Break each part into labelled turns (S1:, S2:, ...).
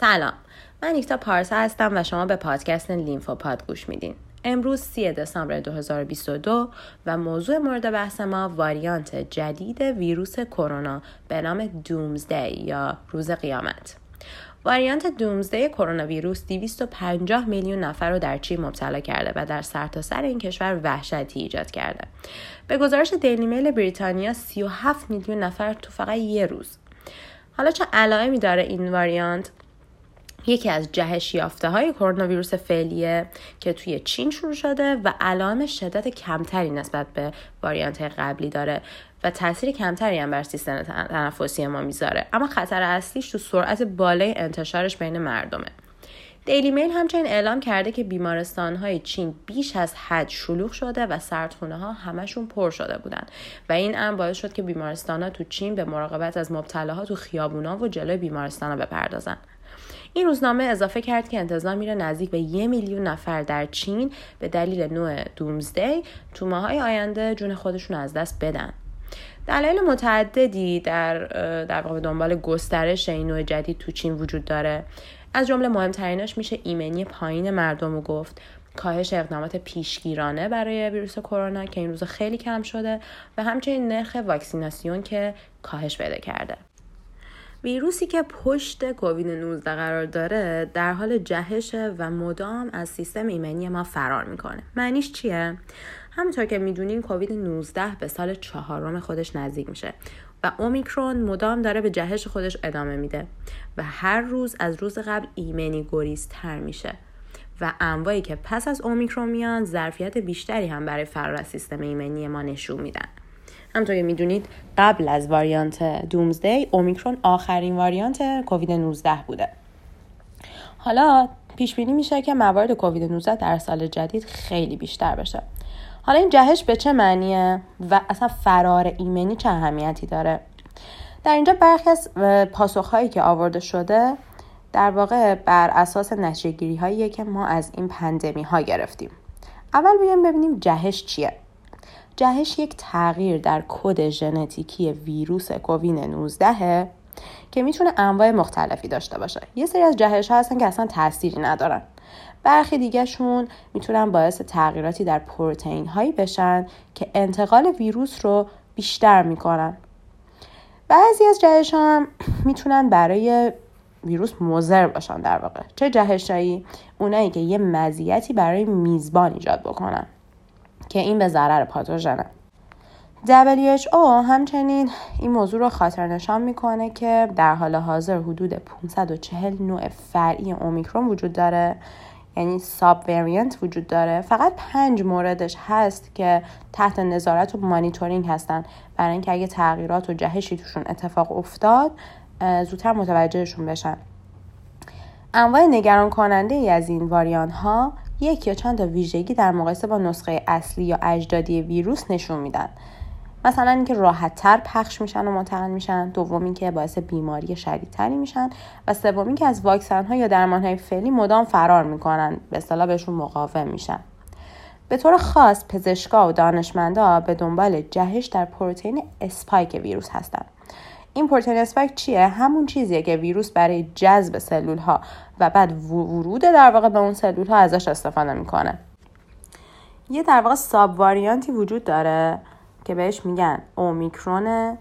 S1: سلام من نیکتا پارسا هستم و شما به پادکست لیمفوپاد گوش میدین امروز 3 دسامبر 2022 و موضوع مورد بحث ما واریانت جدید ویروس کرونا به نام دومزدی یا روز قیامت واریانت دومزدی کرونا ویروس 250 میلیون نفر رو در چین مبتلا کرده و در سرتاسر سر این کشور وحشتی ایجاد کرده. به گزارش دیلی میل بریتانیا 37 میلیون نفر تو فقط یه روز. حالا چه علائمی داره این واریانت؟ یکی از جهش یافته های کرونا ویروس فعلیه که توی چین شروع شده و علائم شدت کمتری نسبت به واریانت قبلی داره و تاثیر کمتری هم بر سیستم تنفسی ما می‌ذاره. اما خطر اصلیش تو سرعت بالای انتشارش بین مردمه. دیلی میل همچنین اعلام کرده که بیمارستان های چین بیش از حد شلوغ شده و سردخونه ها همشون پر شده بودن و این هم باعث شد که بیمارستان ها تو چین به مراقبت از مبتلاها تو خیابونا و جلوی بیمارستان ها بپردازن. این روزنامه اضافه کرد که انتظار میره نزدیک به یک میلیون نفر در چین به دلیل نوع دومزدی تو ماهای آینده جون خودشون از دست بدن. دلایل متعددی در در واقع دنبال گسترش این نوع جدید تو چین وجود داره. از جمله مهمتریناش میشه ایمنی پایین مردم رو گفت. کاهش اقدامات پیشگیرانه برای ویروس کرونا که این روزا خیلی کم شده و همچنین نرخ واکسیناسیون که کاهش پیدا کرده. ویروسی که پشت کووید 19 قرار داره در حال جهشه و مدام از سیستم ایمنی ما فرار می‌کنه. معنیش چیه؟ همونطور که می‌دونیم کووید 19 به سال چهارم خودش نزدیک میشه و اومیکرون مدام داره به جهش خودش ادامه میده و هر روز از روز قبل ایمنی گریزتر میشه و انواعی که پس از اومیکرون میان ظرفیت بیشتری هم برای فرار از سیستم ایمنی ما نشون میدن. همونطور که می‌دونید قبل از واریانت دومزدی اومیکرون آخرین واریانت کووید 19 بوده. حالا پیش بینی میشه که موارد کووید 19 در سال جدید خیلی بیشتر بشه. حالا این جهش به چه معنیه و اصلا فرار ایمنی چه اهمیتی داره؟ در اینجا برخی از پاسخهایی که آورده شده در واقع بر اساس نتیجه هایی که ما از این پندمی ها گرفتیم. اول بیایم ببینیم جهش چیه. جهش یک تغییر در کد ژنتیکی ویروس کووید 19 که می‌تونه انواع مختلفی داشته باشه. یه سری از جهش ها هستن که اصلا تأثیری ندارن. برخی دیگهشون می‌تونن باعث تغییراتی در پروتئین هایی بشن که انتقال ویروس رو بیشتر می‌کنن. بعضی از جهش هم می‌تونن برای ویروس مضر باشن در واقع. چه جهشایی اونایی که یه مزیتی برای میزبان ایجاد بکنن. که این به ضرر پاتوژنه. WHO همچنین این موضوع رو خاطر نشان می‌کنه که در حال حاضر حدود 540 نوع فرعی اومیکرون وجود داره. یعنی ساب وریانت وجود داره. فقط پنج موردش هست که تحت نظارت و مانیتورینگ هستن. برای اینکه اگه تغییرات و جهشی توشون اتفاق افتاد زودتر متوجهشون بشن. انواع نگران کننده ای از این واریان ها یک یا چند تا ویژگی در مقایسه با نسخه اصلی یا اجدادی ویروس نشون میدن. مثلا اینکه راحت تر پخش میشن و منتقل میشن. دوم اینکه باعث بیماری شدیدتری میشن. و سوم اینکه از واکسن ها یا درمان های فعلی مدام فرار می‌کنن. به اصطلاح بهشون مقاوم میشن. به طور خاص پزشکا و دانشمندا به دنبال جهش در پروتئین اسپایک ویروس هستند این پروتئین چیه؟ همون چیزیه که ویروس برای جذب سلول ها و بعد ورود در واقع به اون سلول ها ازش استفاده می‌کنه. یه در واقع ساب واریانتی وجود داره که بهش میگن اومیکرون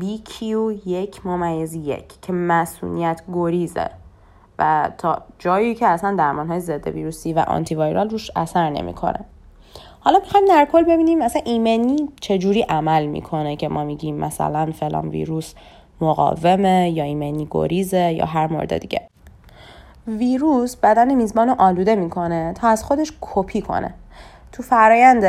S1: BQ یک ممیز یک که مسئولیت گریزه و تا جایی که اصلا درمان های ضد ویروسی و آنتی وایرال روش اثر نمی‌کنه. حالا می‌خوایم در کل ببینیم مثلا ایمنی چجوری عمل می‌کنه که ما میگیم مثلا فلان ویروس مقاومه یا ایمنی گریزه یا هر مورد دیگه. ویروس بدن میزبان آلوده می‌کنه تا از خودش کپی کنه. تو فرایند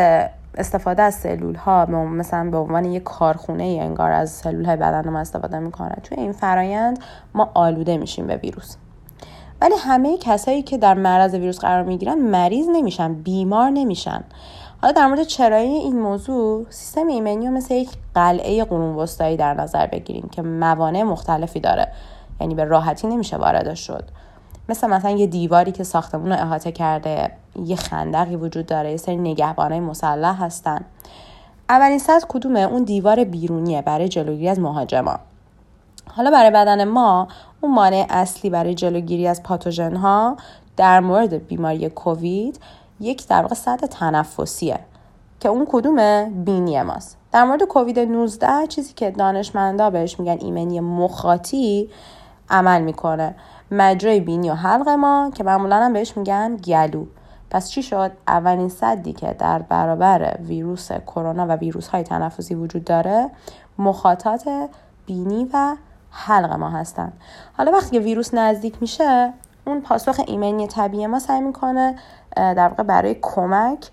S1: استفاده از سلول ها مثلا به عنوان یک کارخونه ای انگار از سلول های بدن ما استفاده می‌کنه. توی این فرایند ما آلوده میشیم به ویروس. ولی همه کسایی که در معرض ویروس قرار می‌گیرن مریض نمیشن بیمار نمیشن. حالا در مورد چرایی این موضوع سیستم ایمنی رو مثل یک قلعه قرون وسطایی در نظر بگیریم که موانع مختلفی داره. یعنی به راحتی نمیشه وارد شد. مثل مثلا یه دیواری که ساختمون رو احاطه کرده یه خندقی وجود داره یه سری نگهبانای مسلح هستن. اولین سطح کدومه اون دیوار بیرونیه برای جلوگیری از مهاجما. حالا برای بدن ما اون مانع اصلی برای جلوگیری از پاتوژن ها در مورد بیماری کووید یک در واقع سطح تنفسیه که اون کدومه بینی ماست. در مورد کووید 19 چیزی که دانشمندا بهش میگن ایمنی مخاطی عمل می‌کنه. مجرای بینی و حلق ما که معمولا هم بهش میگن گلو. پس چی شد؟ اولین صدی که در برابر ویروس کرونا و ویروس های تنفسی وجود داره مخاطات بینی و حلق ما هستن. حالا وقتی که ویروس نزدیک میشه اون پاسخ ایمنی طبیعی ما سعی می‌کنه در واقع برای کمک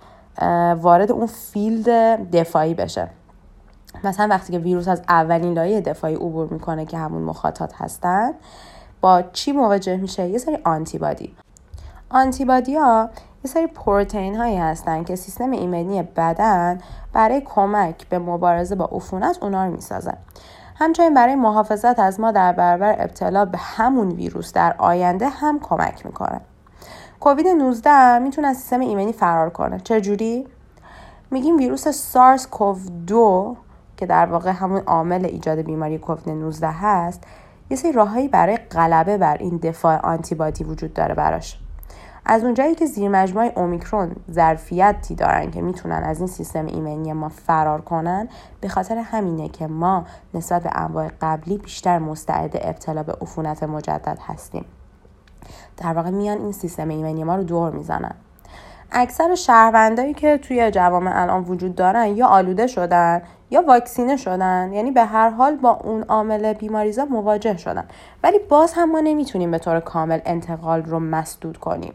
S1: وارد اون field دفاعی بشه. مثلا وقتی که ویروس از اولین لایه دفاعی عبور می‌کنه که همون مخاطات هستن با چی مواجه میشه؟ یه سری آنتیبادی. آنتیبادی ها یه سری پروتئین هایی هستن که سیستم ایمنی بدن برای کمک به مبارزه با عفونت اونا رو می‌سازن همچنین برای محافظت از ما در برابر ابتلا به همون ویروس در آینده هم کمک می‌کنه. کووید 19 می‌تونه از سیستم ایمنی فرار کنه. چه جوری میگیم ویروس سارس کوو 2 که در واقع همون عامل ایجاد بیماری کووید 19 هست یه سری راههایی برای غلبه بر این دفاع آنتیبادی وجود داره براش. از اونجایی که زیر مجموعه اومیکرون ظرفیتی دارن که می‌تونن از این سیستم ایمنی ما فرار کنن به خاطر همینه که ما نسبت به انواع قبلی بیشتر مستعد ابتلا به عفونت مجدد هستیم. در واقع میان این سیستم ایمنی ما رو دور می‌زنن. اکثر شهروندایی که توی جوامع الان وجود دارن یا آلوده شدن یا واکسینه شدن یعنی به هر حال با اون عامل بیماریزا مواجه شدن. ولی باز هم ما نمی‌تونیم به طور کامل انتقال رو مسدود کنیم.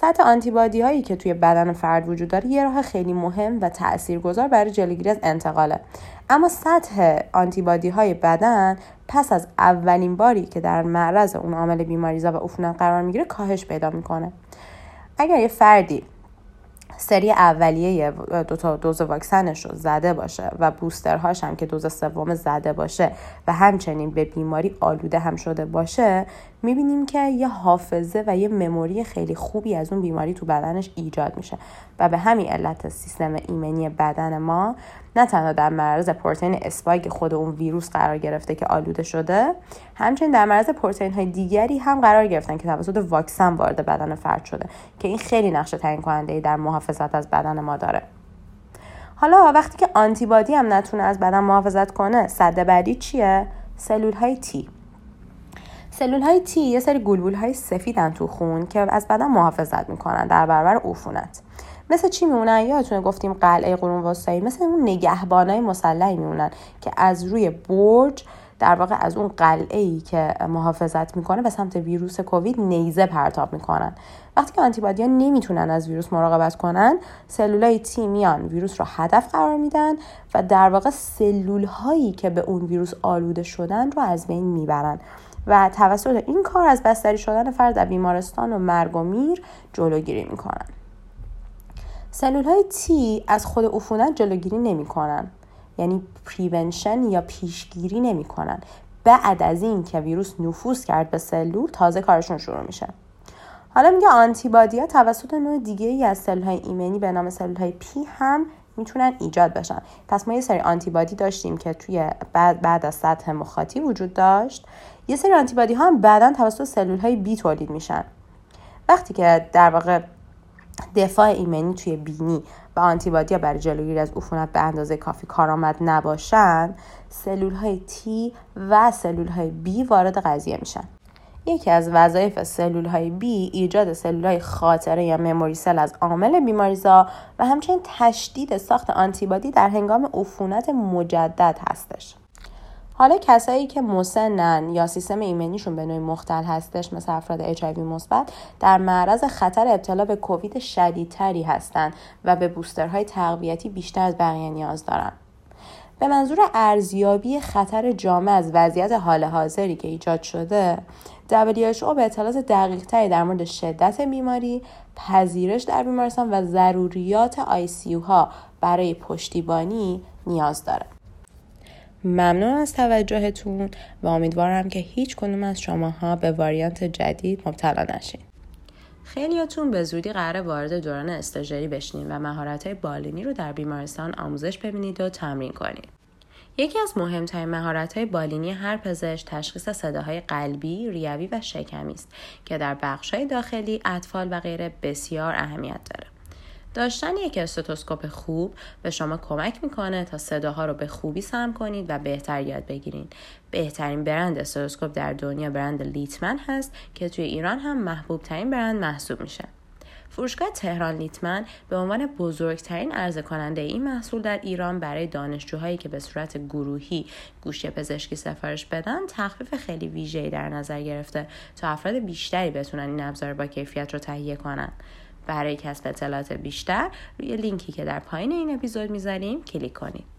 S1: سطح آنتیبادی هایی که توی بدن فرد وجود داره یه راه خیلی مهم و تاثیرگذار برای جلوگیری از انتقاله. اما سطح آنتیبادی های بدن پس از اولین باری که در معرض اون عامل بیماریزا و عفونت قرار می‌گیره کاهش پیدا می‌کنه. اگر یه فردی سری اولیه دو تا دوز واکسنش رو زده باشه و بوسترهاش هم که دوز سوم زده باشه و همچنین به بیماری آلوده هم شده باشه می‌بینیم که یه حافظه و یه مموری خیلی خوبی از اون بیماری تو بدنش ایجاد میشه. و به همین علت سیستم ایمنی بدن ما نه تنها در معرض پروتئین اسپایک خود اون ویروس قرار گرفته که آلوده شده همچنین در معرض پروتئین های دیگری هم قرار گرفتن که توسط واکسن وارد بدن فرد شده که این خیلی نقش تعیین کننده در محافظت از بدن ما داره. حالا وقتی که آنتیبادی هم نتونه از بدن محافظت کنه صد بعدی چیه؟ سلول های تی سلول های تی یه سری گلبول های سفیدن تو خون که از بدن محافظت می‌کنن در برابر عفونت. مثل چی میمونن؟ یادتونه گفتیم قلعه قرون وسطایی مثل اون نگهبانای مسلحی میمونن که از روی برج در واقع از اون قلعه ای که محافظت می‌کنه به سمت ویروس کووید نیزه پرتاب می‌کنن. وقتی که آنتیبادی ها نمی‌تونن از ویروس مراقبت کنن سلولای تی میان ویروس رو هدف قرار میدن و در واقع سلول هایی که به اون ویروس آلوده شدن رو از بین می‌برن. و توسط این کار از بستری شدن فرد در بیمارستان و مرگ و میر جلوگیری می‌کنن. سلول های تی از خود عفونت جلوگیری نمی‌کنن. یعنی پریونشن یا پیشگیری نمی‌کنن. بعد از این که ویروس نفوذ کرد به سلول تازه کارشون شروع میشه. حالا میگه آنتیبادی ها توسط نوع دیگه ای از سلول های ایمنی به نام سلول های B هم می‌تونن ایجاد بشن. پس ما یه سری آنتیبادی داشتیم که توی بعد, بعد از سطح مخاطی وجود داشت. یه سری آنتیبادی ها هم بعدا توسط سلول های B تولید میشن. وقتی که در واقع دفاع ایمنی توی بینی و آنتیبادی برای جلوگیری از عفونت به اندازه کافی کارآمد نباشن سلول های T و سلول های B وارد قضیه میشن. یکی از وظایف سلول های B ایجاد سلول های خاطره یا مموری سل از عامل بیماریزا و همچنین تشدید ساخت آنتیبادی در هنگام عفونت مجدد هستش حالا کسایی که مسنن یا سیستم ایمنیشون به نوعی مختل هستش مثل افراد HIV مثبت در معرض خطر ابتلا به کووید شدیدتری هستند و به بوسترهای تقویتی بیشتر از بقیه نیاز دارن. به منظور ارزیابی خطر جامع از وضعیت حال حاضری که ایجاد شده WHO به اطلاعات دقیق تری در مورد شدت بیماری، پذیرش در بیمارستان و ضروریات ICU ها برای پشتیبانی نیاز داره. ممنون از توجهتون و امیدوارم که هیچ کنوم از شماها به واریانت جدید مبتلا نشین. خیلیاتون به زودی قرار وارد دوران استاژری بشین و مهارت بالینی رو در بیمارستان آموزش ببینید و تمرین کنید. یکی از مهمترین مهارت های بالینی هر پزشک تشخیص صداهای قلبی، ریوی و شکمی است که در بخش داخلی، اطفال و غیره بسیار اهمیت داره. داشتن یک استوتوسکوپ خوب به شما کمک می‌کنه تا صداها رو به خوبی سم کنید و بهتر یاد بگیرید. بهترین برند استوتوسکوپ در دنیا برند لیتمن هست که توی ایران هم محبوب ترین برند محسوب میشه. فروشگاه تهران لیتمن به عنوان بزرگترین عرضه کننده این محصول در ایران برای دانشجوهایی که به صورت گروهی گوشی پزشکی سفارش بدن تخفیف خیلی ویژه‌ای در نظر گرفته تا افراد بیشتری بتونن این ابزار با کیفیت رو تهیه کنن. برای کسب اطلاعات بیشتر روی لینکی که در پایین این اپیزود می‌ذاریم کلیک کنید.